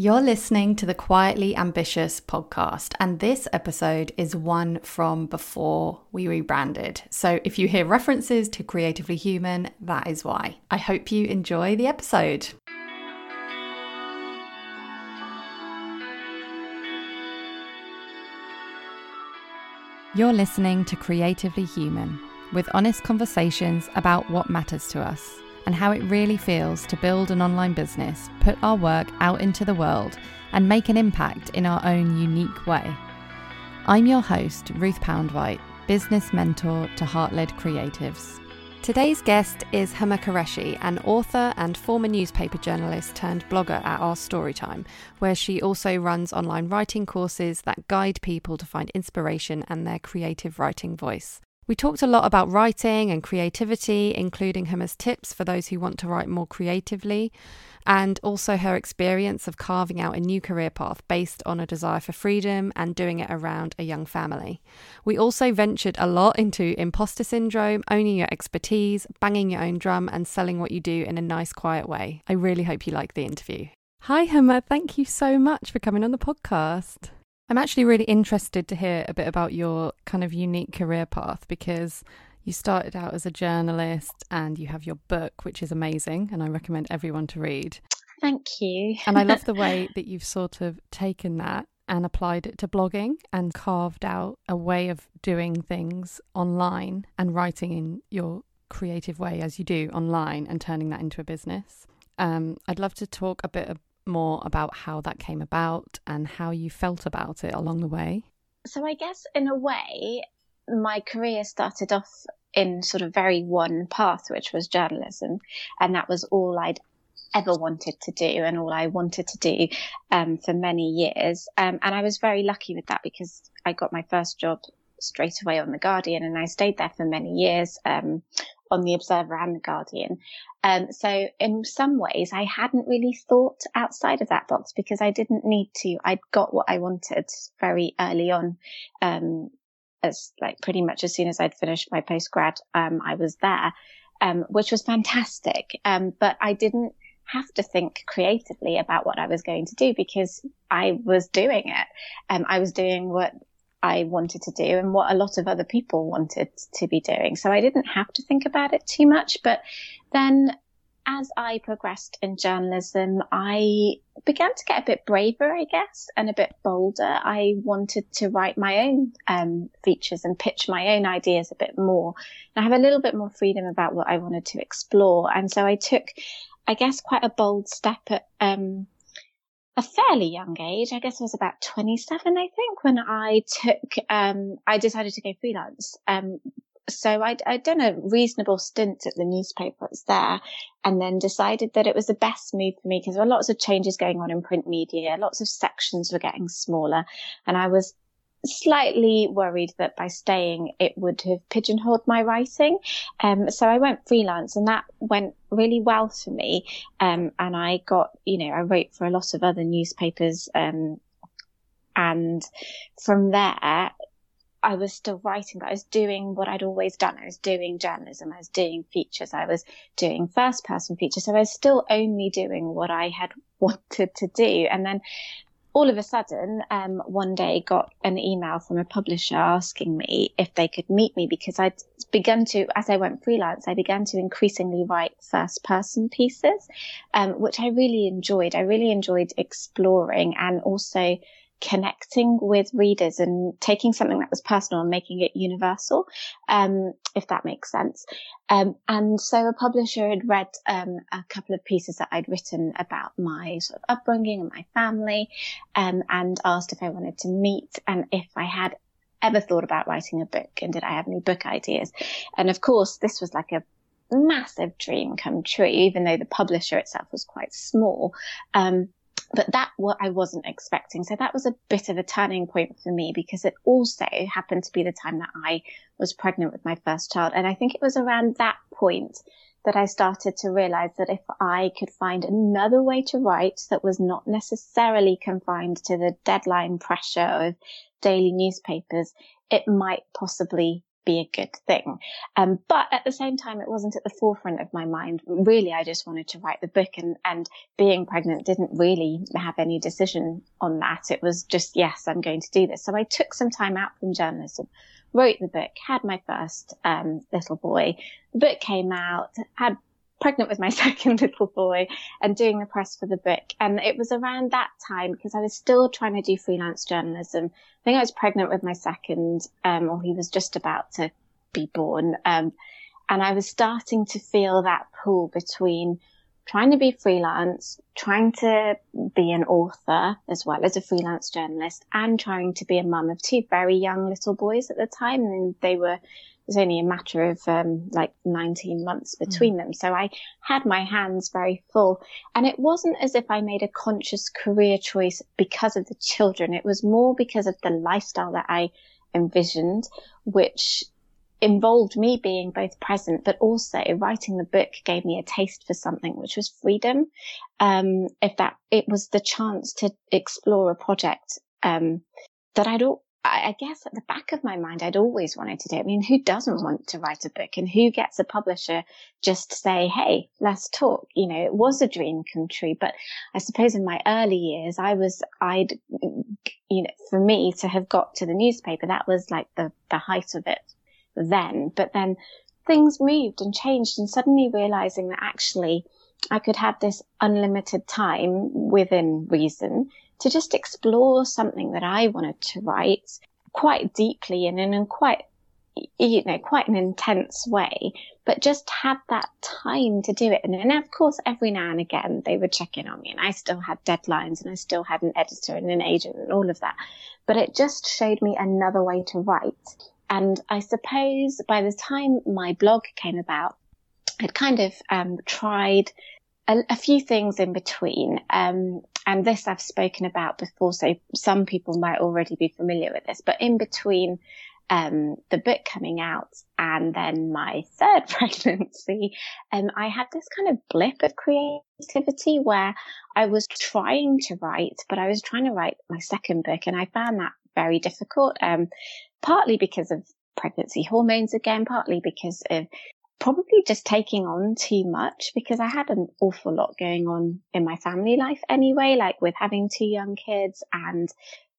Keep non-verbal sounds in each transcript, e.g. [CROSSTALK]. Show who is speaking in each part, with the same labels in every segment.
Speaker 1: You're listening to the Quietly Ambitious podcast, and this episode is one from before we rebranded. So if you hear references to Creatively Human, that is why. I hope you enjoy the episode. You're listening to Creatively Human, with honest conversations about what matters to us and how it really feels to build an online business, put our work out into the world, and make an impact in our own unique way. I'm your host, Ruth Poundwhite, business mentor to heart led creatives. Today's guest is Huma Qureshi, an author and former newspaper journalist turned blogger at Our Storytime, where she also runs online writing courses that guide people to find inspiration and their creative writing voice. We talked a lot about writing and creativity, including Huma's tips for those who want to write more creatively, and also her experience of carving out a new career path based on a desire for freedom and doing it around a young family. We also ventured a lot into imposter syndrome, owning your expertise, banging your own drum, and selling what you do in a nice, quiet way. I really hope you like the interview. Hi, Huma. Thank you so much for coming on the podcast. I'm actually really interested to hear a bit about your kind of unique career path because you started out as a journalist and you have your book, which is amazing, and I recommend everyone to read.
Speaker 2: Thank you.
Speaker 1: and I love the [LAUGHS] way that you've sort of taken that and applied it to blogging and carved out a way of doing things online and writing in your creative way as you do online and turning that into a business. Um, I'd love to talk a bit more about how that came about and how you felt about it along the way?
Speaker 2: So, I guess in a way, my career started off in sort of very one path, which was journalism. And that was all I'd ever wanted to do and all I wanted to do um, for many years. Um, and I was very lucky with that because I got my first job straight away on The Guardian and I stayed there for many years um, on The Observer and The Guardian. Um, so in some ways, I hadn't really thought outside of that box because I didn't need to. I'd got what I wanted very early on. Um, as like pretty much as soon as I'd finished my postgrad, um, I was there, um, which was fantastic. Um, but I didn't have to think creatively about what I was going to do because I was doing it. Um, I was doing what I wanted to do and what a lot of other people wanted to be doing. So I didn't have to think about it too much. But then as I progressed in journalism, I began to get a bit braver, I guess, and a bit bolder. I wanted to write my own um, features and pitch my own ideas a bit more. And I have a little bit more freedom about what I wanted to explore. And so I took, I guess, quite a bold step at um, a fairly young age. I guess I was about 27, I think, when I took, um, I decided to go freelance. Um, so I'd, I'd done a reasonable stint at the newspapers there and then decided that it was the best move for me because there were lots of changes going on in print media. Lots of sections were getting smaller and I was slightly worried that by staying it would have pigeonholed my writing. Um, so I went freelance and that went really well for me. Um, and I got, you know, I wrote for a lot of other newspapers. Um, and from there, I was still writing, but I was doing what I'd always done. I was doing journalism. I was doing features. I was doing first person features. So I was still only doing what I had [LAUGHS] wanted to do. And then all of a sudden, um, one day got an email from a publisher asking me if they could meet me because I'd begun to, as I went freelance, I began to increasingly write first person pieces, um, which I really enjoyed. I really enjoyed exploring and also connecting with readers and taking something that was personal and making it universal, um, if that makes sense. Um, and so a publisher had read um, a couple of pieces that I'd written about my sort of upbringing and my family, um, and asked if I wanted to meet and if I had ever thought about writing a book and did I have any book ideas. And of course, this was like a massive dream come true, even though the publisher itself was quite small. Um, but that what I wasn't expecting. So that was a bit of a turning point for me because it also happened to be the time that I was pregnant with my first child. And I think it was around that point that I started to realize that if I could find another way to write that was not necessarily confined to the deadline pressure of daily newspapers, it might possibly be a good thing. Um, but at the same time, it wasn't at the forefront of my mind. Really, I just wanted to write the book and, and being pregnant didn't really have any decision on that. It was just, yes, I'm going to do this. So I took some time out from journalism, wrote the book, had my first, um, little boy. The book came out, had pregnant with my [LAUGHS] second little boy and doing the press for the book. And it was around that time because I was still trying to do freelance journalism. I think I was pregnant with my second, um, or he was just about to be born. Um, and I was starting to feel that pull between trying to be freelance, trying to be an author as well as a freelance journalist and trying to be a mum of two very young little boys at the time. And they were was only a matter of um, like 19 months hmm. between mm. them. So I had my hands very full. And it wasn't as if I made a conscious career choice because of the children. It was more because of the lifestyle that I envisioned, which involved me being both present, but also writing the book gave me a taste for something, which was freedom. Um, if that, it was the chance to explore a project, um, that I'd I, guess at the back of my mind, I'd always wanted to do. It. I mean, who doesn't want to write a book and who gets a publisher just to say, Hey, let's talk. You know, it was a dream come true, but I suppose in my early years, I was, I'd, you know, for me to have got to the newspaper, that was like the, the height of it then. But then things moved and changed and suddenly realizing that actually I could have this unlimited time within reason to just explore something that I wanted to write quite deeply and in quite you know, quite an intense way, but just had that time to do it. And, and of course, every now and again, they would check in on me and I still had deadlines and I still had an editor and an agent and all of that. But it just showed me another way to write. And I suppose by the time my blog came about, I'd kind of um, tried a, a, few things in between. Um, and this I've spoken about before, so some people might already be familiar with this, but in between, um, the book coming out and then my [LAUGHS] third pregnancy, um, I had this kind of blip of creativity where I was trying to write, but I was trying to write my second book and I found that very difficult, um, partly because of pregnancy hormones again, partly because of probably just taking on too much because I had an awful lot going on in my family life anyway, like with having two young kids and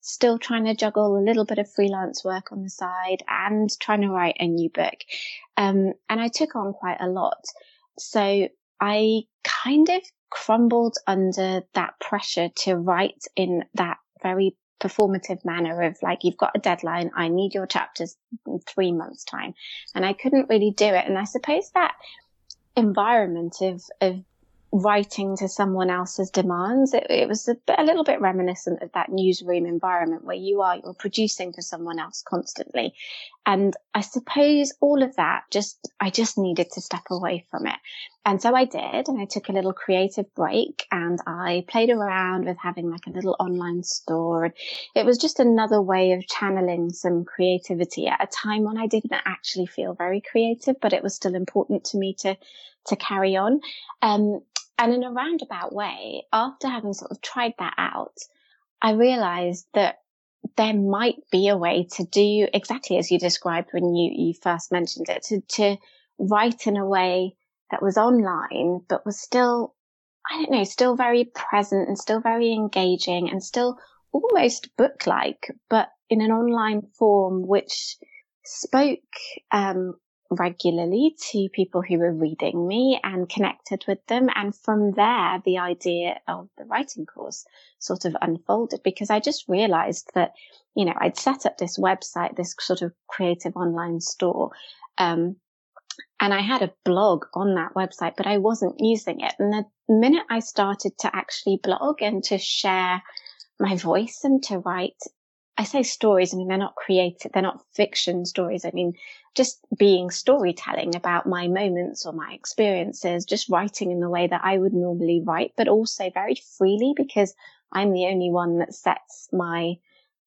Speaker 2: still trying to juggle a little bit of freelance work on the side and trying to write a new book. Um, and I took on quite a lot. So I kind of crumbled under that pressure to write in that very performative manner of like, you've got a deadline. I need your chapters in three months time. And I couldn't really do it. And I suppose that environment of, of writing to someone else's demands. It, it was a, bit, a, little bit reminiscent of that newsroom environment where you are, you're producing for someone else constantly. And I suppose all of that just, I just needed to step away from it. And so I did, and I took a little creative break and I played around with having like a little online store. And it was just another way of channeling some creativity at a time when I didn't actually feel very creative, but it was still important to me to, to carry on. Um, and in a roundabout way, after having sort of tried that out, I realized that there might be a way to do exactly as you described when you, you first mentioned it, to, to write in a way that was online, but was still, I don't know, still very present and still very engaging and still almost book like, but in an online form, which spoke, um, regularly to people who were reading me and connected with them. And from there, the idea of the writing course sort of unfolded because I just realized that, you know, I'd set up this website, this sort of creative online store. Um, and I had a blog on that website, but I wasn't using it. And the minute I started to actually blog and to share my voice and to write I say stories, I mean, they're not creative, they're not fiction stories. I mean, just being storytelling about my moments or my experiences, just writing in the way that I would normally write, but also very freely because I'm the only one that sets my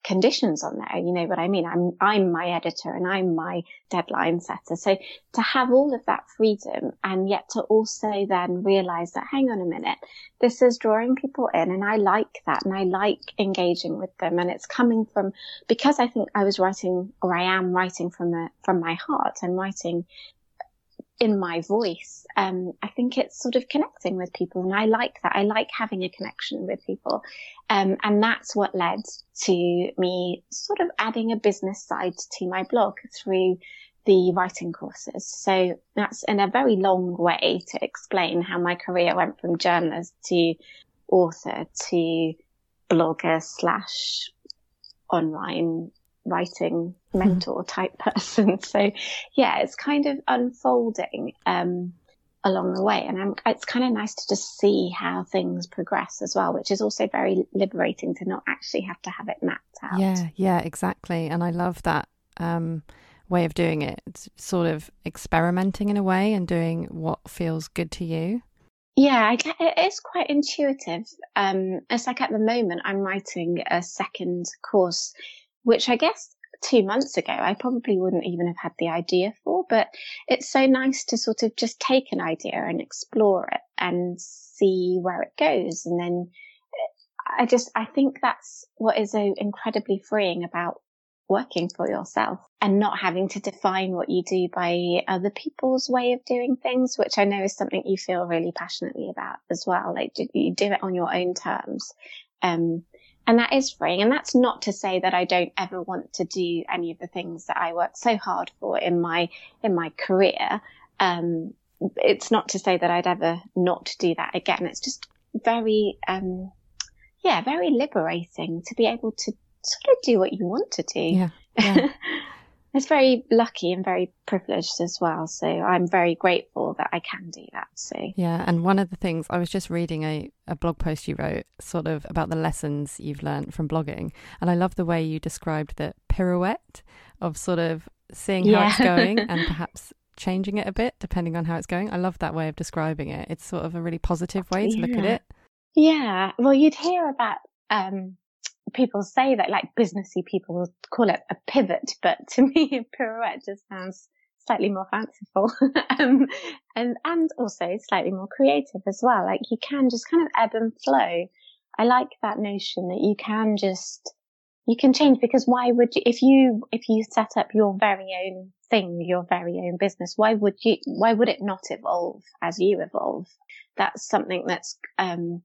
Speaker 2: conditions on there. You know what I mean? I'm, I'm my editor and I'm my deadline setter. So to have all of that freedom and yet to also then realize that, hang on a minute, this is drawing people in and I like that and I like engaging with them. And it's coming from, because I think I was writing or I am writing from the, from my heart. I'm writing in my voice. Um, I think it's sort of connecting with people and I like that. I like having a connection with people. Um, and that's what led to me sort of adding a business side to my blog through the writing courses. So that's in a very long way to explain how my career went from journalist to author to blogger slash online writing hmm. mentor type [LAUGHS] person. So yeah, it's kind of unfolding, um, along the way. And I'm, it's kind of nice to just see how things progress as well, which is also very liberating to not actually have to have it mapped out.
Speaker 1: Yeah, yeah, exactly. And I love that um, way of doing it. It's sort of experimenting in a way and doing what feels good to you.
Speaker 2: Yeah, it is quite intuitive. Um, it's like at the moment I'm writing a second course which I guess two months ago I probably wouldn't even have had the idea for, but it's so nice to sort of just take an idea and explore it and see where it goes. And then uh, I just, I think that's what is so incredibly freeing about working for yourself and not having to define what you do by other people's way of doing things, which I know is something you feel really passionately about as well. Like you do it on your own terms. Um, and that is freeing. And that's not to say that I don't ever want to do any of the things that I worked so hard for in my, in my career. Um, it's not to say that I'd ever not do that again. It's just very, um, yeah, very liberating to be able to sort of do what you want to do.
Speaker 1: Yeah. yeah. [LAUGHS]
Speaker 2: it's very lucky and very privileged as well. So I'm very grateful that I can do that. So
Speaker 1: yeah, and one of the things I was just reading a, a blog post you wrote, sort of about the lessons you've learned from blogging, and I love the way you described the pirouette of sort of seeing how yeah. it's going and [LAUGHS] perhaps changing it a bit depending on how it's going. I love that way of describing it. It's sort of a really positive way to yeah. look at it.
Speaker 2: Yeah. Well, you'd hear about um, people say that like businessy people will call it a pivot, but [LAUGHS] to me, a pirouette just sounds slightly more fanciful [LAUGHS] um, and and also slightly more creative as well. Like you can just kind of ebb and flow. I like that notion that you can just you can change because why would you if you if you set up your very own thing, your very own business, why would you why would it not evolve as you evolve? That's something that's um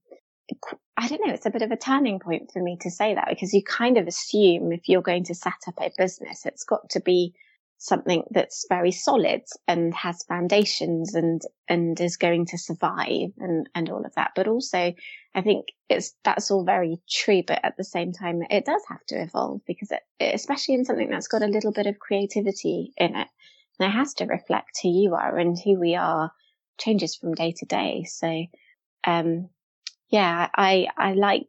Speaker 2: I don't know, it's a bit of a turning point for me to say that because you kind of assume if you're going to set up a business, it's got to be something that's very solid and has foundations and, and is going to survive and, and all of that. But also I think it's, that's all very true. But at the same time, it does have to evolve because it, especially in something that's got a little bit of creativity in it, and it has to reflect who you are and who we are changes from day to day. So, um, yeah, I, I like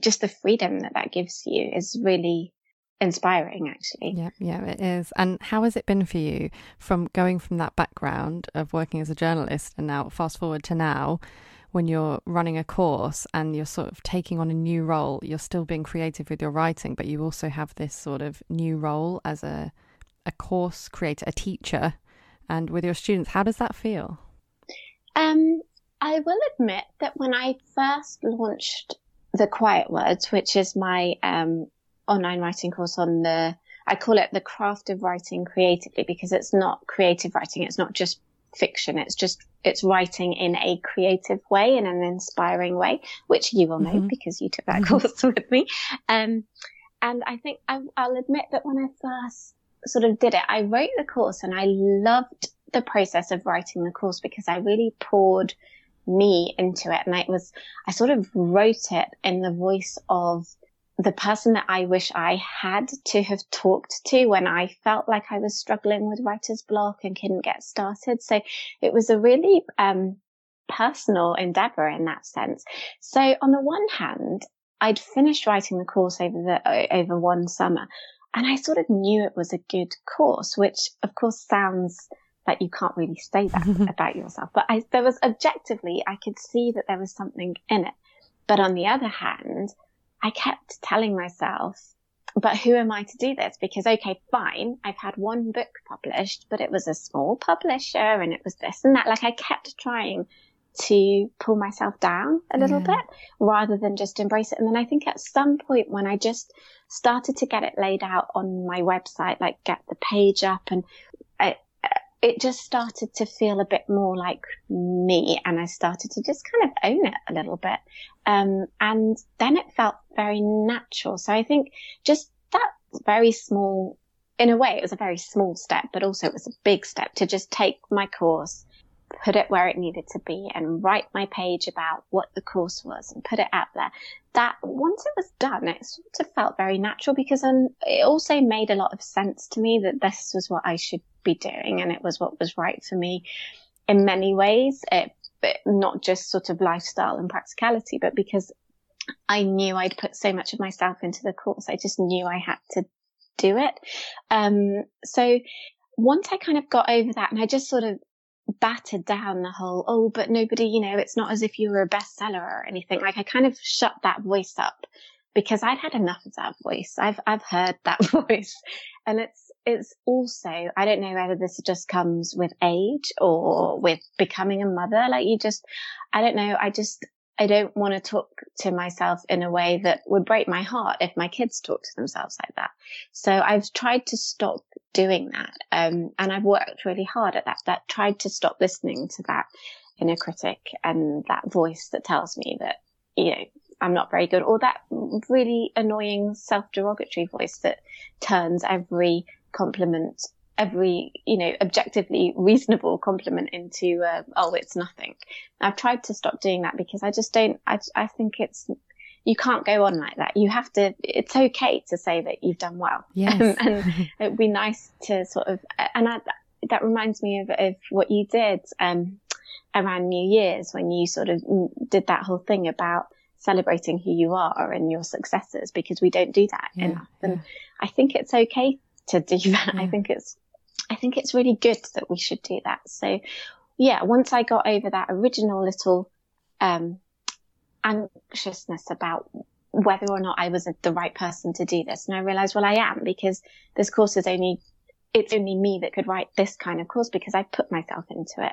Speaker 2: just the freedom that that gives you is really inspiring actually.
Speaker 1: Yeah, yeah, it is. And how has it been for you from going from that background of working as a journalist and now fast forward to now when you're running a course and you're sort of taking on a new role, you're still being creative with your writing, but you also have this sort of new role as a a course creator, a teacher, and with your students. How does that feel?
Speaker 2: Um, I will admit that when I first launched the Quiet Words, which is my um, online writing course on the, I call it the craft of writing creatively because it's not creative writing. It's not just fiction. It's just, it's writing in a creative way, in an inspiring way, which you will know mm-hmm. because you took that mm-hmm. course [LAUGHS] with me. Um, and I think I, I'll admit that when I first sort of did it, I wrote the course and I loved the process of writing the course because I really poured me into it. And it was, I sort of wrote it in the voice of the person that I wish I had to have talked to when I felt like I was struggling with writer's block and couldn't get started. So it was a really, um, personal endeavor in that sense. So on the one hand, I'd finished writing the course over the, over one summer and I sort of knew it was a good course, which of course sounds you can't really say that [LAUGHS] about yourself. But I, there was objectively, I could see that there was something in it. But on the other hand, I kept telling myself, but who am I to do this? Because, okay, fine, I've had one book published, but it was a small publisher and it was this and that. Like I kept trying to pull myself down a little yeah. bit rather than just embrace it. And then I think at some point when I just started to get it laid out on my website, like get the page up and it just started to feel a bit more like me and I started to just kind of own it a little bit. Um, and then it felt very natural. So I think just that very small, in a way, it was a very small step, but also it was a big step to just take my course, put it where it needed to be and write my page about what the course was and put it out there. That once it was done, it sort of felt very natural because it also made a lot of sense to me that this was what I should be doing and it was what was right for me in many ways. It, not just sort of lifestyle and practicality, but because I knew I'd put so much of myself into the course. I just knew I had to do it. Um, so once I kind of got over that and I just sort of battered down the whole, oh, but nobody, you know, it's not as if you were a bestseller or anything. Like I kind of shut that voice up because I'd had enough of that voice. I've, I've heard that [LAUGHS] voice and it's, it's also, I don't know whether this just comes with age or with becoming a mother. Like you just, I don't know. I just, I don't want to talk to myself in a way that would break my heart if my kids talk to themselves like that. So I've tried to stop doing that. Um, and I've worked really hard at that, that tried to stop listening to that inner critic and that voice that tells me that, you know, I'm not very good or that really annoying self-derogatory voice that turns every compliment every, you know, objectively reasonable compliment into, uh, oh, it's nothing. I've tried to stop doing that because I just don't, I, I think it's, you can't go on like that. You have to, it's okay to say that you've done well. [LAUGHS]
Speaker 1: Yes.
Speaker 2: and, and [LAUGHS] it'd be nice to sort of, and I, that reminds me of, of what you did, um, around New Year's when you sort of did that whole thing about celebrating who you are and your successes because we don't do that yeah, enough. And yeah. I think it's okay to do [LAUGHS] that. Yeah. I think it's I think it's really good that we should do that. So yeah, once I got over that original little, um, anxiousness about whether or not I was the right person to do this. And I realized, well, I am because this course is only it's only me that could write this kind of course because I put myself into it.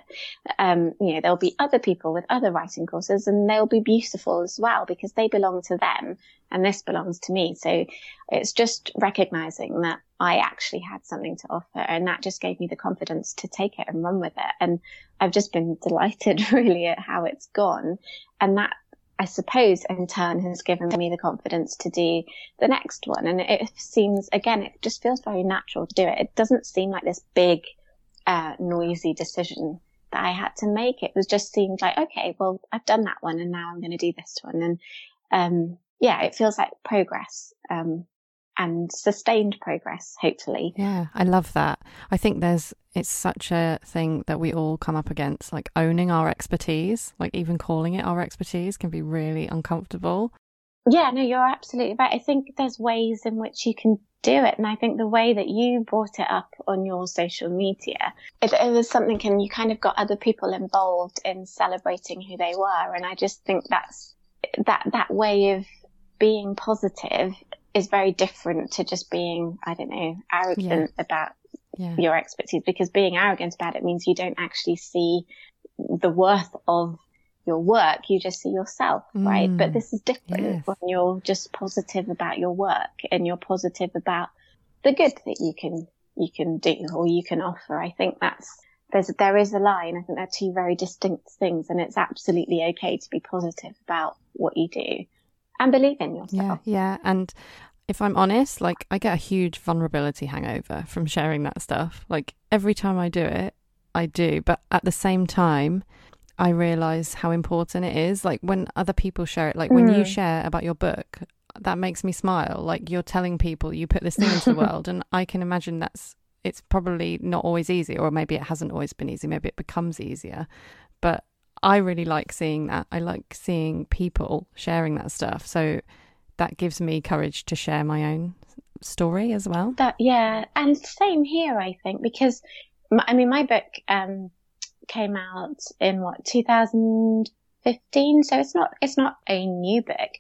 Speaker 2: Um, you know, there'll be other people with other writing courses and they'll be beautiful as well because they belong to them and this belongs to me. So it's just recognizing that I actually had something to offer and that just gave me the confidence to take it and run with it. And I've just been [LAUGHS] delighted really at how it's gone. And that I suppose in turn has given me the confidence to do the next one. And it seems, again, it just feels very natural to do it. It doesn't seem like this big, uh, noisy decision that I had to make. It was just seemed like, okay, well, I've done that one and now I'm going to do this one. And, um, yeah, it feels like progress. Um, and sustained progress, hopefully.
Speaker 1: Yeah, I love that. I think there's, it's such a thing that we all come up against, like owning our expertise, like even calling it our expertise can be really uncomfortable.
Speaker 2: Yeah, no, you're absolutely right. I think there's ways in which you can do it. And I think the way that you brought it up on your social media, it, it, was something and you kind of got other people involved in celebrating who they were. And I just think that's that, that way of being positive is very different to just being, I don't know, arrogant yeah. about yeah. your expertise because being arrogant about it means you don't actually see the worth of your work. You just see yourself, mm. right? But this is different yes. when you're just positive about your work and you're positive about the good that you can, you can do or you can offer. I think that's, there's, there is a line. I think they're two very distinct things and it's absolutely okay to be positive about what you do and believe in yourself.
Speaker 1: Yeah, yeah. And if I'm honest, like I get a huge vulnerability hangover from sharing that stuff. Like every time I do it, I do. But at the same time, I realize how important it is. Like when other people share it, like when mm. you share about your book, that makes me smile. Like you're telling people you put this thing into the [LAUGHS] world. And I can imagine that's, it's probably not always easy, or maybe it hasn't always been easy. Maybe it becomes easier. But I really like seeing that. I like seeing people sharing that stuff. So that gives me courage to share my own story as well.
Speaker 2: That yeah, and same here. I think because I mean my book um, came out in what 2015, so it's not it's not a new book,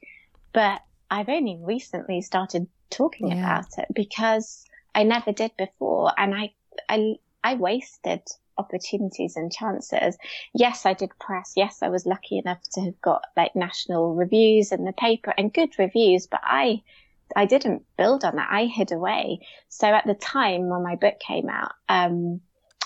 Speaker 2: but I've only recently started talking yeah. about it because I never did before. And I, I, I wasted opportunities and chances. Yes, I did press. Yes, I was lucky enough to have got like national reviews in the paper and good reviews, but I, I didn't build on that. I hid away. So at the time when my book came out, um,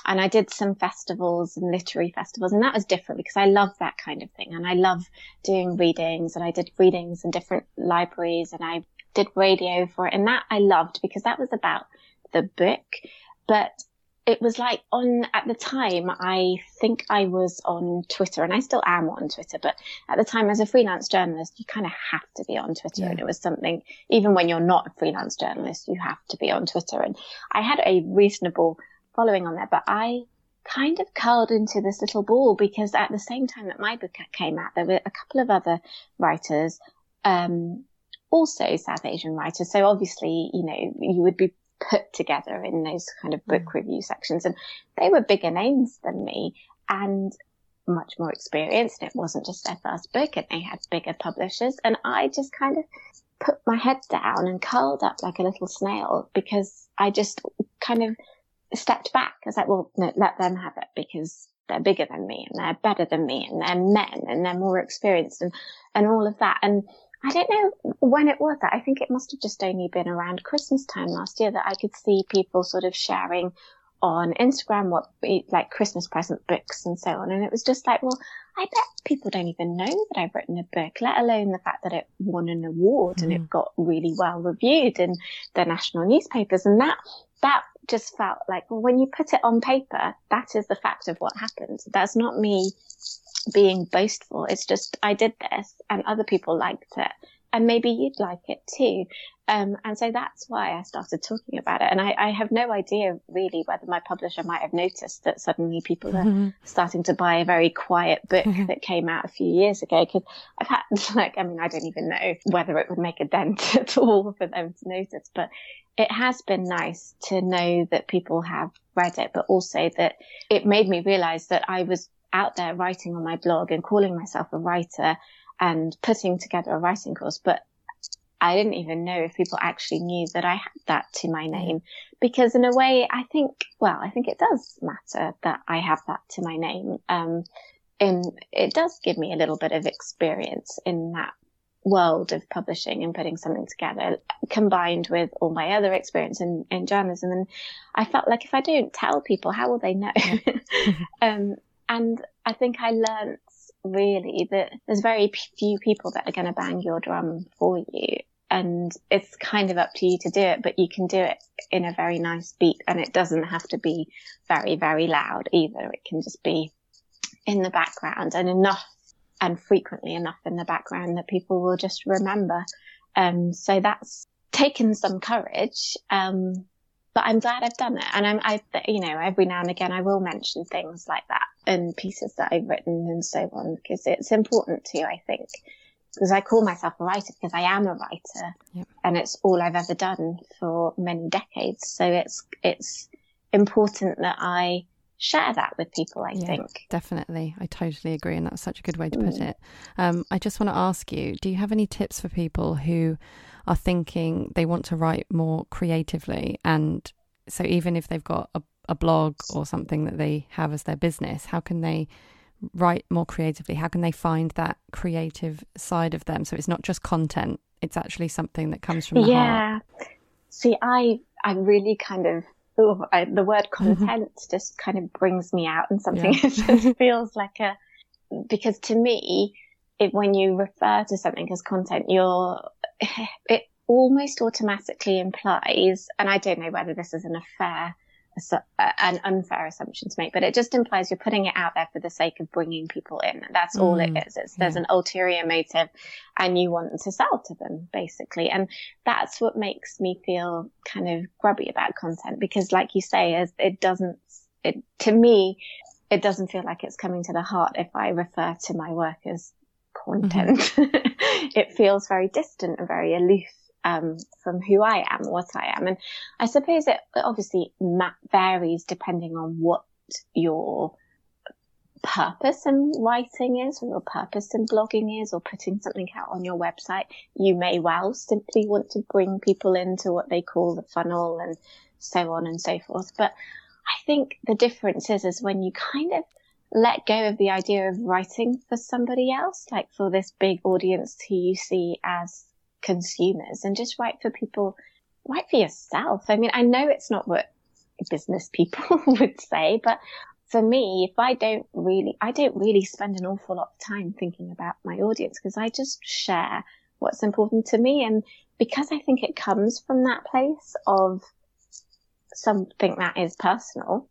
Speaker 2: and I did some festivals and literary festivals, and that was different because I love that kind of thing, and I love doing readings, and I did readings in different libraries, and I did radio for it, and that I loved because that was about the book, but it was like on at the time i think i was on twitter and i still am on twitter but at the time as a freelance journalist you kind of have to be on twitter yeah. and it was something even when you're not a freelance journalist you have to be on twitter and i had a reasonable following on there but i kind of curled into this little ball because at the same time that my book came out there were a couple of other writers um, also South Asian writers. So obviously, you know, you would be put together in those kind of book mm. review sections. And they were bigger names than me and much more experienced. It wasn't just their first book and they had bigger publishers. And I just kind of put my head down and curled up like a little snail because I just kind of stepped back. I was like, well, no, let them have it because they're bigger than me and they're better than me and they're men and they're more experienced and, and all of that. And I don't know when it was that. I think it must have just only been around Christmas time last year that I could see people sort of sharing on Instagram what like Christmas present books and so on. And it was just like, well, I bet people don't even know that I've written a book, let alone the fact that it won an award mm. and it mm. got really well reviewed in the national newspapers. And that, that just felt like, well, when you put it on paper, that is the fact of what happened. That's not me being boastful. It's just, I did this and other people liked it and maybe you'd like it too. Um, and so that's why I started talking about it. And I, I, have no idea really whether my publisher might have noticed that suddenly people are mm-hmm. starting to buy a very quiet book mm-hmm. that came out a few years ago. Cause I've had [LAUGHS] like, I mean, I don't even know whether it would make a dent [LAUGHS] at all for them to notice, but it has been nice to know that people have read it, but also that it made me realize that I was out there writing on my blog and calling myself a writer and putting together a writing course, but I didn't even know if people actually knew that I had that to my name because in a way, I think, well, I think it does matter that I have that to my name. Um, and it does give me a little bit of experience in that world of publishing and putting something together combined with all my other experience in, in journalism. And I felt like if I don't tell people, how will they know? [LAUGHS] um, and I think I learned really that there's very few people that are going to bang your drum for you. And it's kind of up to you to do it, but you can do it in a very nice beat and it doesn't have to be very, very loud either. It can just be in the background and enough and frequently enough in the background that people will just remember. Um, so that's taken some courage. Um, but I'm glad I've done it. And I'm, I, you know, every now and again I will mention things like that and pieces that I've written and so on because it's important to, I think, because I call myself a writer because I am a writer yep. and it's all I've ever done for many decades. So it's, it's important that I share that with people, I yeah, think.
Speaker 1: Definitely. I totally agree. And that's such a good way to put mm. it. Um, I just want to ask you, do you have any tips for people who are thinking they want to write more creatively. And so, even if they've got a, a blog or something that they have as their business, how can they write more creatively? How can they find that creative side of them? So it's not just content; it's actually something that comes from the
Speaker 2: yeah. heart. Yeah. See, I I really kind of ooh, I, the word [LAUGHS] mm-hmm. content just kind of brings me out, and something [LAUGHS] yeah. just feels like a because to me, if when you refer to something as content, you're [LAUGHS] it almost automatically implies, and I don't know whether this is an affair, an unfair assumption to make, but it just implies you're putting it out there for the sake of bringing people in. That's all mm, it is. It's, there's an ulterior motive and you want to sell to them basically. And that's what makes me feel kind of grubby about content because like you say, it doesn't, it, to me, it doesn't feel like it's coming to the heart if I refer to my work as content. Mm-hmm. [LAUGHS] it feels very distant and very aloof um, from who I am, what I am. And I suppose it obviously varies depending on what your purpose in writing is, or your purpose in blogging is, or putting something out on your website. You may well simply want to bring people into what they call the funnel and so on and so forth. But I think the difference is, is when you kind of let go of the idea of writing for somebody else, like for this big audience who you see as consumers and just write for people, write for yourself. I mean, I know it's not what business people [LAUGHS] would say, but for me, if I don't really, I don't really spend an awful lot of time thinking about my audience because I just share what's important to me. And because I think it comes from that place of something that is personal,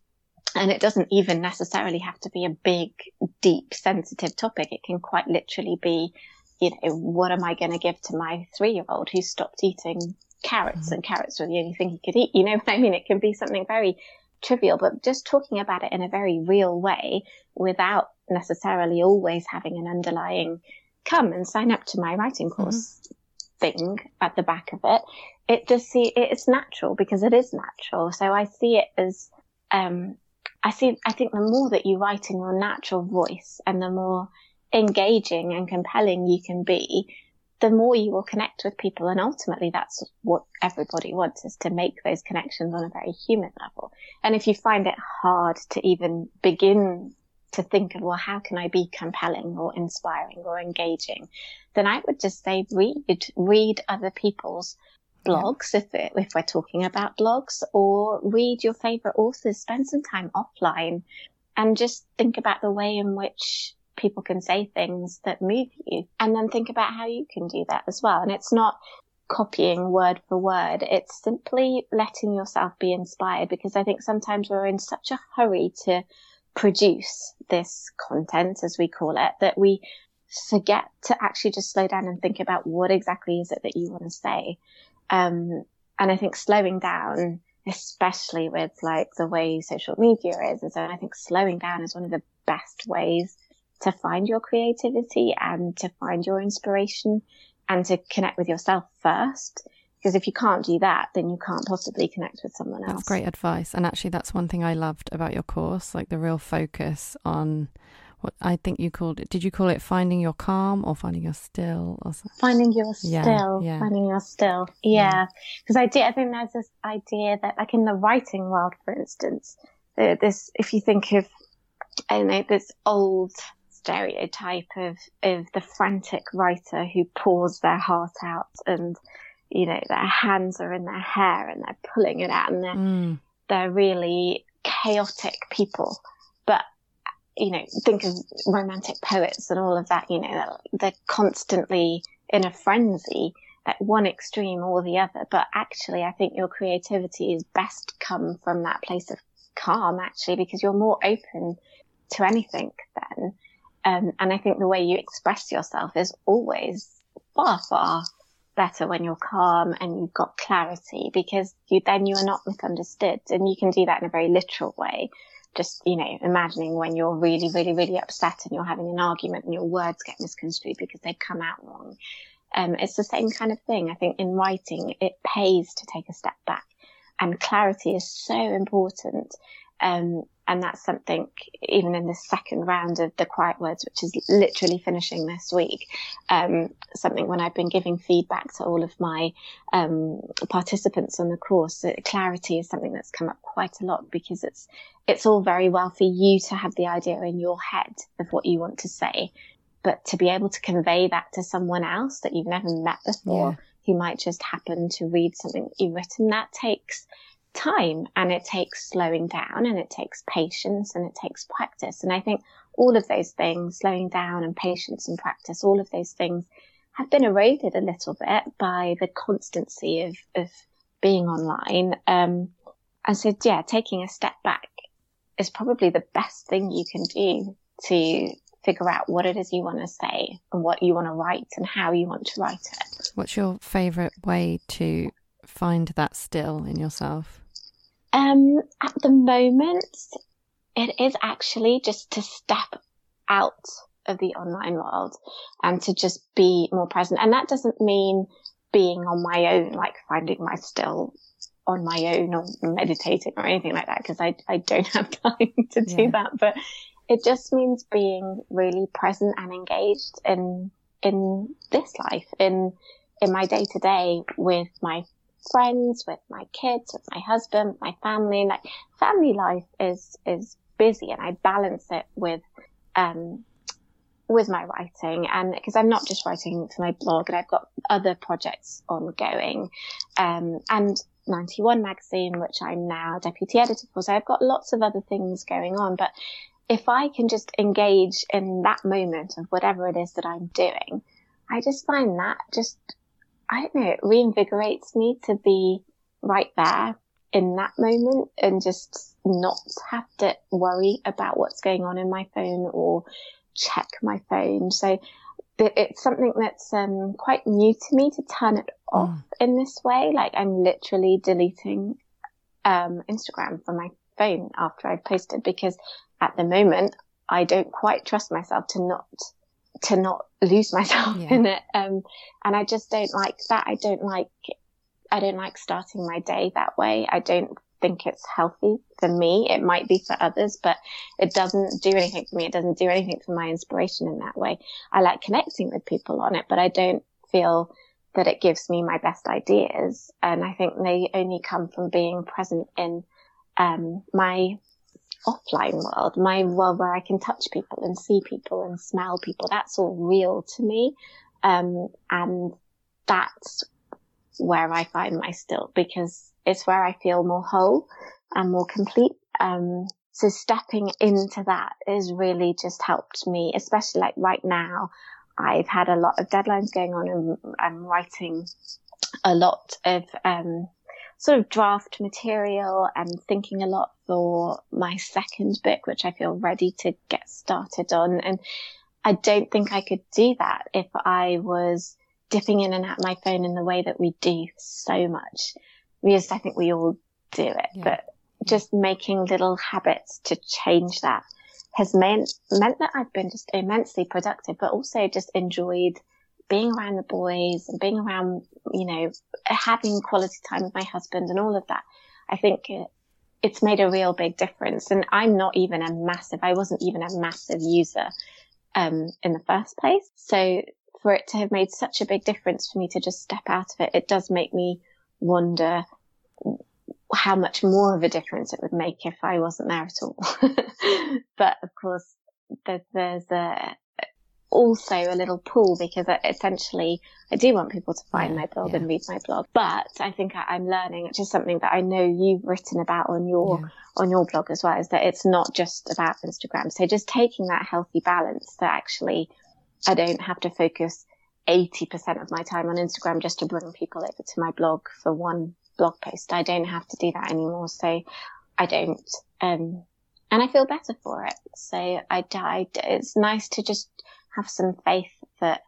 Speaker 2: and it doesn't even necessarily have to be a big, deep, sensitive topic. It can quite literally be, you know, what am I going to give to my three year old who stopped eating carrots mm-hmm. and carrots were the only thing he could eat? You know what I mean? It can be something very trivial, but just talking about it in a very real way without necessarily always having an underlying come and sign up to my writing mm-hmm. course mm-hmm. thing at the back of it. It just see it's natural because it is natural. So I see it as um, I see. I think the more that you write in your natural voice and the more engaging and compelling you can be, the more you will connect with people. And ultimately, that's what everybody wants is to make those connections on a very human level. And if you find it hard to even begin to think of, well, how can I be compelling or inspiring or engaging? Then I would just say read, read other people's blogs if, it, if we're talking about blogs or read your favorite authors, spend some time offline and just think about the way in which people can say things that move you and then think about how you can do that as well. And it's not copying word for word. It's simply letting yourself be inspired because I think sometimes we're in such a hurry to produce this content, as we call it, that we forget to actually just slow down and think about what exactly is it that you want to say. Um, and I think slowing down, especially with like the way social media is, and so I think slowing down is one of the best ways to find your creativity and to find your inspiration and to connect with yourself first. Because if you can't do that, then you can't possibly connect with someone else.
Speaker 1: That's great advice. And actually, that's one thing I loved about your course, like the real focus on what I think you called it. Did you call it finding your calm or finding your still or something?
Speaker 2: Finding your yeah, still, yeah. finding your still. Yeah. Because yeah. I do, I think there's this idea that like in the writing world, for instance, this, if you think of, I don't know, this old stereotype of, of the frantic writer who pours their heart out and, you know, their hands are in their hair and they're pulling it out and they're, mm. they're really chaotic people. You know, think of romantic poets and all of that, you know, they're, they're constantly in a frenzy at one extreme or the other. But actually, I think your creativity is best come from that place of calm, actually, because you're more open to anything then. Um, and I think the way you express yourself is always far, far better when you're calm and you've got clarity because you, then you are not misunderstood and you can do that in a very literal way just, you know, imagining when you're really, really, really upset and you're having an argument and your words get misconstrued because they've come out wrong. Um, it's the same kind of thing. I think in writing, it pays to take a step back and clarity is so important. Um, and that's something even in the second round of the quiet words, which is literally finishing this week. Um, something when I've been giving feedback to all of my um, participants on the course, clarity is something that's come up quite a lot because it's it's all very well for you to have the idea in your head of what you want to say, but to be able to convey that to someone else that you've never met before, yeah. who might just happen to read something that you've written, that takes time and it takes slowing down and it takes patience and it takes practice. And I think all of those things, slowing down and patience and practice, all of those things have been eroded a little bit by the constancy of, of being online. Um, and so, yeah, taking a step back is probably the best thing you can do to figure out what it is you want to say and what you want to write and how you want to write it.
Speaker 1: What's your favorite way to find that still in yourself?
Speaker 2: Um, at the moment, it is actually just to step out of the online world and to just be more present. And that doesn't mean being on my own, like finding my still on my own or meditating or anything like that, because I, I don't [LAUGHS] have time to do yeah. that. But it just means being really present and engaged in in this life, in in my day to day with my friends, with my kids, with my husband, my family. Like family life is is busy, and I balance it with um with my writing and because I'm not just writing for my blog and I've got other projects ongoing um, and 91 magazine which I'm now deputy editor for so I've got lots of other things going on but if I can just engage in that moment of whatever it is that I'm doing I just find that just I don't know it reinvigorates me to be right there in that moment and just not have to worry about what's going on in my phone or check my phone. So it's something that's um, quite new to me to turn it off mm. in this way. Like I'm literally deleting um, Instagram from my phone after I've posted because at the moment I don't quite trust myself to not to not lose [LAUGHS] myself yeah. in it. Um, and I just don't like that. I don't like I don't like starting my day that way. I don't think it's healthy for me. It might be for others, but it doesn't do anything for me. It doesn't do anything for my inspiration in that way. I like connecting with people on it, but I don't feel that it gives me my best ideas. And I think they only come from being present in um, my offline world, my world where I can touch people and see people and smell people. That's all real to me. Um, and that's where I find my still because it's where I feel more whole and more complete. Um, so stepping into that has really just helped me, especially like right now. I've had a lot of deadlines going on and I'm writing a lot of, um, sort of draft material and thinking a lot for my second book, which I feel ready to get started on. And I don't think I could do that if I was dipping in and out my phone in the way that we do so much. Because I think we all do it, yeah. but just making little habits to change that has meant, meant that I've been just immensely productive, but also just enjoyed being around the boys and being around, you know, having quality time with my husband and all of that. I think it's made a real big difference. And I'm not even a massive, I wasn't even a massive user, um, in the first place. So for it to have made such a big difference for me to just step out of it, it does make me wonder how much more of a difference it would make if I wasn't there at all. [LAUGHS] but of course, there's a, also a little pull because essentially I do want people to find yeah, my blog yeah. and read my blog. But I think I, am learning, which is something that I know you've written about on your, yeah. on your blog as well, is that it's not just about Instagram. So just taking that healthy balance that actually I don't have to focus 80% of my time on Instagram just to bring people over to my blog for one blog post. I don't have to do that anymore. So I don't, um, and I feel better for it. So I died. It's nice to just have some faith that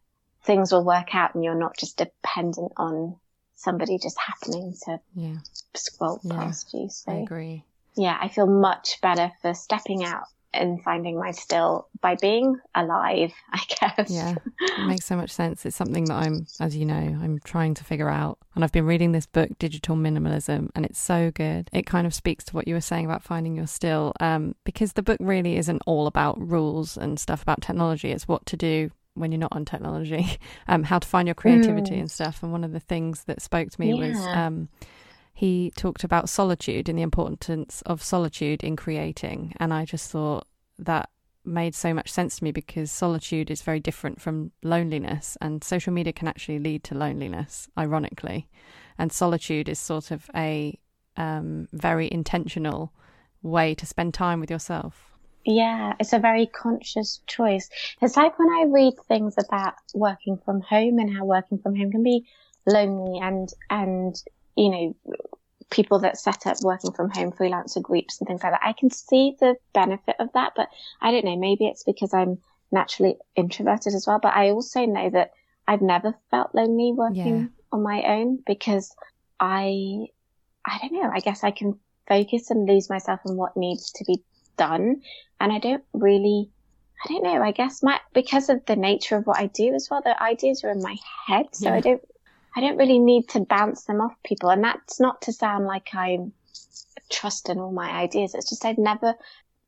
Speaker 2: things will work out and you're not just dependent on somebody just happening to yeah. scroll yeah, past you. So
Speaker 1: I agree.
Speaker 2: Yeah, I feel much better for stepping out and finding my still by being alive, [LAUGHS] I guess.
Speaker 1: Yeah, it makes so much sense. It's something that I'm, as you know, I'm trying to figure out. And I've been reading this book, Digital Minimalism, and it's so good. It kind of speaks to what you were saying about finding your still, um, because the book really isn't all about rules and stuff about technology. It's what to do when you're not on technology, [LAUGHS] um, how to find your creativity mm. and stuff. And one of the things that spoke to me yeah. was um, he talked about solitude and the importance of solitude in creating. And I just thought that made so much sense to me because solitude is very different from loneliness, and social media can actually lead to loneliness, ironically. And solitude is sort of a um, very intentional way to spend time with yourself.
Speaker 2: Yeah, it's a very conscious choice. It's like when I read things about working from home and how working from home can be lonely and and you know, people that set up working from home freelancer groups and things like that. I can see the benefit of that, but I don't know. Maybe it's because I'm naturally introverted as well. But I also know that I've never felt lonely working yeah. on my own because I, I don't know. I guess I can focus and lose myself on what needs to be done. And I don't really, I don't know. I guess my, because of the nature of what I do as well, the ideas are in my head. So yeah. I don't I don't really need to bounce them off people. And that's not to sound like I'm trusting all my ideas. It's just I've never,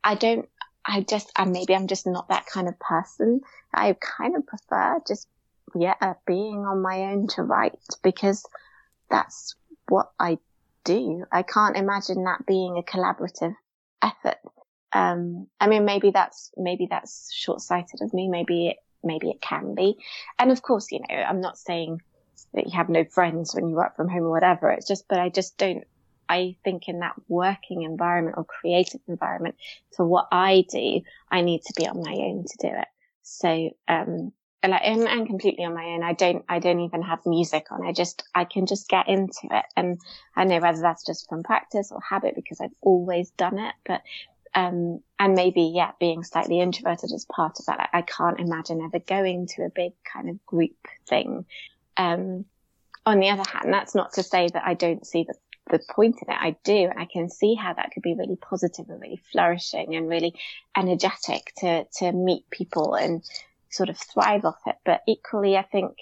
Speaker 2: I don't, I just, and maybe I'm just not that kind of person. I kind of prefer just, yeah, being on my own to write because that's what I do. I can't imagine that being a collaborative effort. Um, I mean, maybe that's, maybe that's short sighted of me. Maybe it, maybe it can be. And of course, you know, I'm not saying that you have no friends when you work from home or whatever. It's just, but I just don't, I think in that working environment or creative environment for what I do, I need to be on my own to do it. So, um, and, I, and completely on my own. I don't, I don't even have music on. I just, I can just get into it. And I know whether that's just from practice or habit because I've always done it, but, um, and maybe, yeah, being slightly introverted as part of that. I can't imagine ever going to a big kind of group thing. Um, on the other hand, that's not to say that I don't see the the point in it. I do, I can see how that could be really positive and really flourishing and really energetic to to meet people and sort of thrive off it. But equally, I think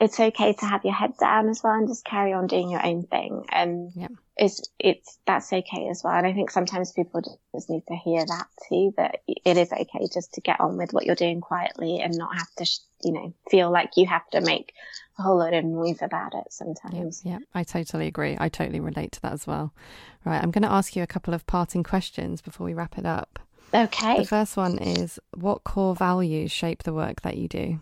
Speaker 2: it's okay to have your head down as well and just carry on doing your own thing. And yeah. It's, it's, that's okay as well. And I think sometimes people just need to hear that too, that it is okay just to get on with what you're doing quietly and not have to, you know, feel like you have to make a whole lot of noise about it sometimes.
Speaker 1: Yeah, yeah, I totally agree. I totally relate to that as well. Right. I'm going to ask you a couple of parting questions before we wrap it up.
Speaker 2: Okay.
Speaker 1: The first one is what core values shape the work that you do?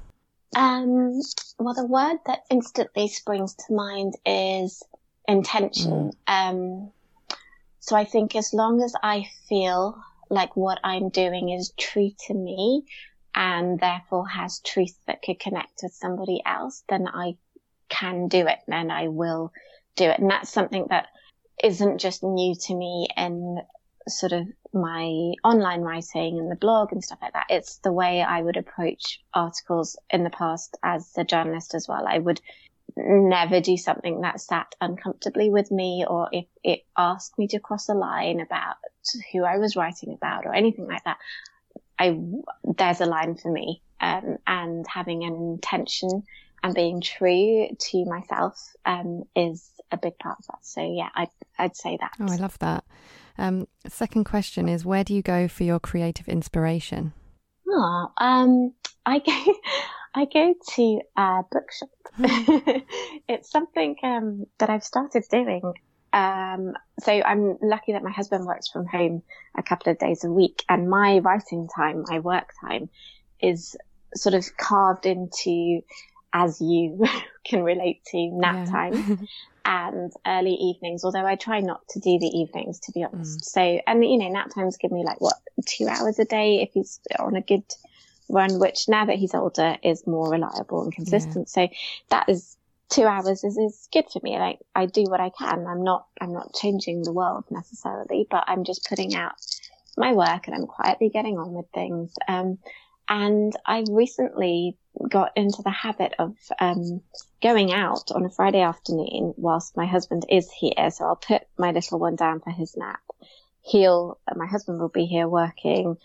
Speaker 2: Um, well, the word that instantly springs to mind is intention. Mm. Um, so I think as long as I feel like what I'm doing is true to me and therefore has truth that could connect with somebody else, then I can do it and I will do it. And that's something that isn't just new to me in sort of my online writing and the blog and stuff like that. It's the way I would approach articles in the past as a journalist as well. I would never do something that sat uncomfortably with me or if it asked me to cross a line about who I was writing about or anything like that. I, there's a line for me. Um, and having an intention and being true to myself, um, is a big part of that. So yeah, I'd, I'd say that.
Speaker 1: Oh, I love that. Um, second question is where do you go for your creative inspiration?
Speaker 2: Oh, um, I [LAUGHS] go, I go to a bookshop. [LAUGHS] it's something um, that I've started doing. Um, so I'm lucky that my husband works from home a couple of days a week, and my writing time, my work time, is sort of carved into, as you [LAUGHS] can relate to, nap yeah. time. [LAUGHS] and early evenings, although I try not to do the evenings, to be honest. Mm. So, and you know, nap times give me like what, two hours a day if he's on a good run, which now that he's older is more reliable and consistent. Yeah. So that is two hours is, is good for me. Like I do what I can. I'm not, I'm not changing the world necessarily, but I'm just putting out my work and I'm quietly getting on with things. Um, and I recently got into the habit of um, going out on a Friday afternoon whilst my husband is here. So I'll put my little one down for his nap. He'll, my husband will be here working.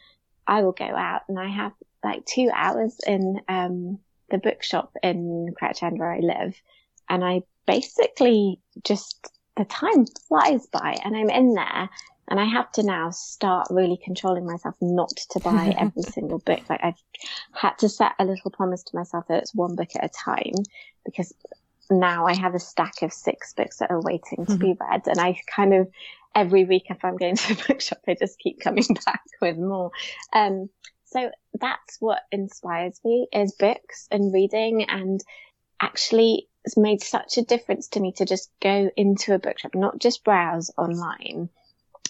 Speaker 2: I will go out and I have like two hours in um, the bookshop in Crouch End where I live. And I basically just, the time flies by and I'm in there and I have to now start really controlling myself not to buy [LAUGHS] every single book. Like I've had to set a little promise to myself that it's one book at a time because now I have a stack of six books that are waiting to mm-hmm. be read. And I kind of every week if I'm going to the [LAUGHS] bookshop, I just keep coming [LAUGHS] back with more. Um, so that's what inspires me is books and reading and actually it's made such a difference to me to just go into a bookshop, not just browse online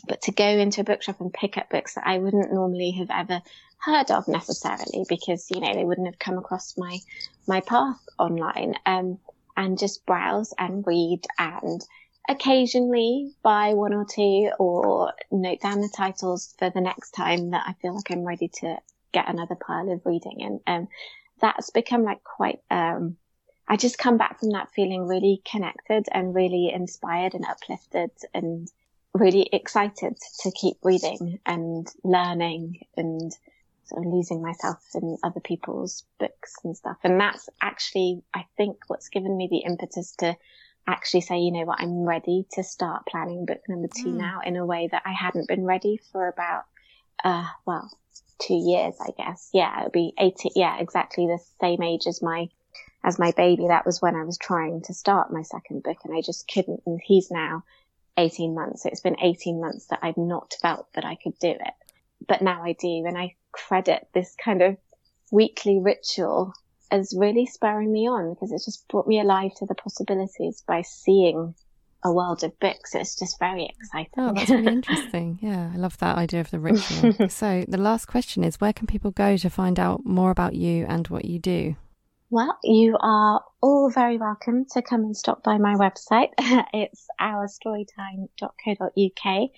Speaker 2: but to go into a bookshop and pick up books that I wouldn't normally have ever heard of necessarily because, you know, they wouldn't have come across my, my path online, um, and just browse and read and occasionally buy one or two or note down the titles for the next time that I feel like I'm ready to get another pile of reading. And, um, that's become like quite, um, I just come back from that feeling really connected and really inspired and uplifted and really excited to keep reading and learning and sort of losing myself in other people's books and stuff. And that's actually, I think, what's given me the impetus to actually say, you know what, I'm ready to start planning book number two mm. now in a way that I hadn't been ready for about, uh, well, two years, I guess. Yeah, it'll be 80. Yeah, exactly the same age as my, as my baby. That was when I was trying to start my second book and I just couldn't. And he's now 18 months. It's been 18 months that I've not felt that I could do it. But now I do. And I credit this kind of weekly ritual as really spurring me on because it's just brought me alive to the possibilities by seeing a world of books. It's just very exciting.
Speaker 1: Oh, that's really interesting. [LAUGHS] Yeah, I love that idea of the ritual. [LAUGHS] so, the last question is where can people go to find out more about you and what you do?
Speaker 2: Well, you are all very welcome to come and stop by my website. [LAUGHS] it's ourstorytime.co.uk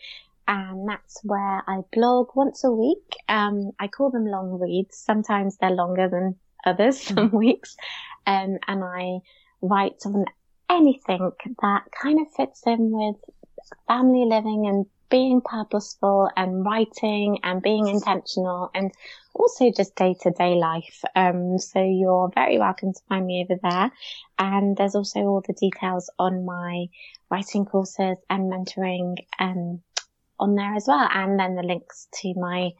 Speaker 2: and that's where I blog once a week. Um, I call them long reads. Sometimes they're longer than others, some mm-hmm. weeks. Um, and I write on anything that kind of fits in with family living and being purposeful and writing and being intentional and also just day to day life. Um, so you're very welcome to find me over there. And there's also all the details on my writing courses and mentoring, um, on there as well. And then the links to my,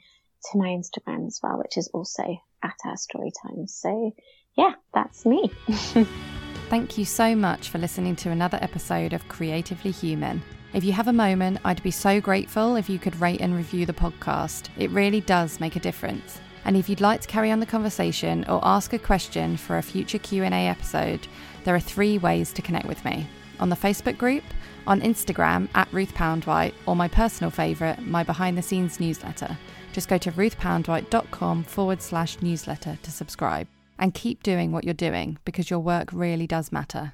Speaker 2: to my Instagram as well, which is also at our story time. So yeah, that's me. [LAUGHS]
Speaker 1: Thank you so much for listening to another episode of Creatively Human. If you have a moment, I'd be so grateful if you could rate and review the podcast. It really does make a difference. And if you'd like to carry on the conversation or ask a question for a future Q&A episode, there are three ways to connect with me. On the Facebook group, on Instagram at Ruth Poundwhite, or my personal favourite, my behind the scenes newsletter. Just go to ruthpoundwhite.com forward slash newsletter to subscribe. And keep doing what you're doing because your work really does matter.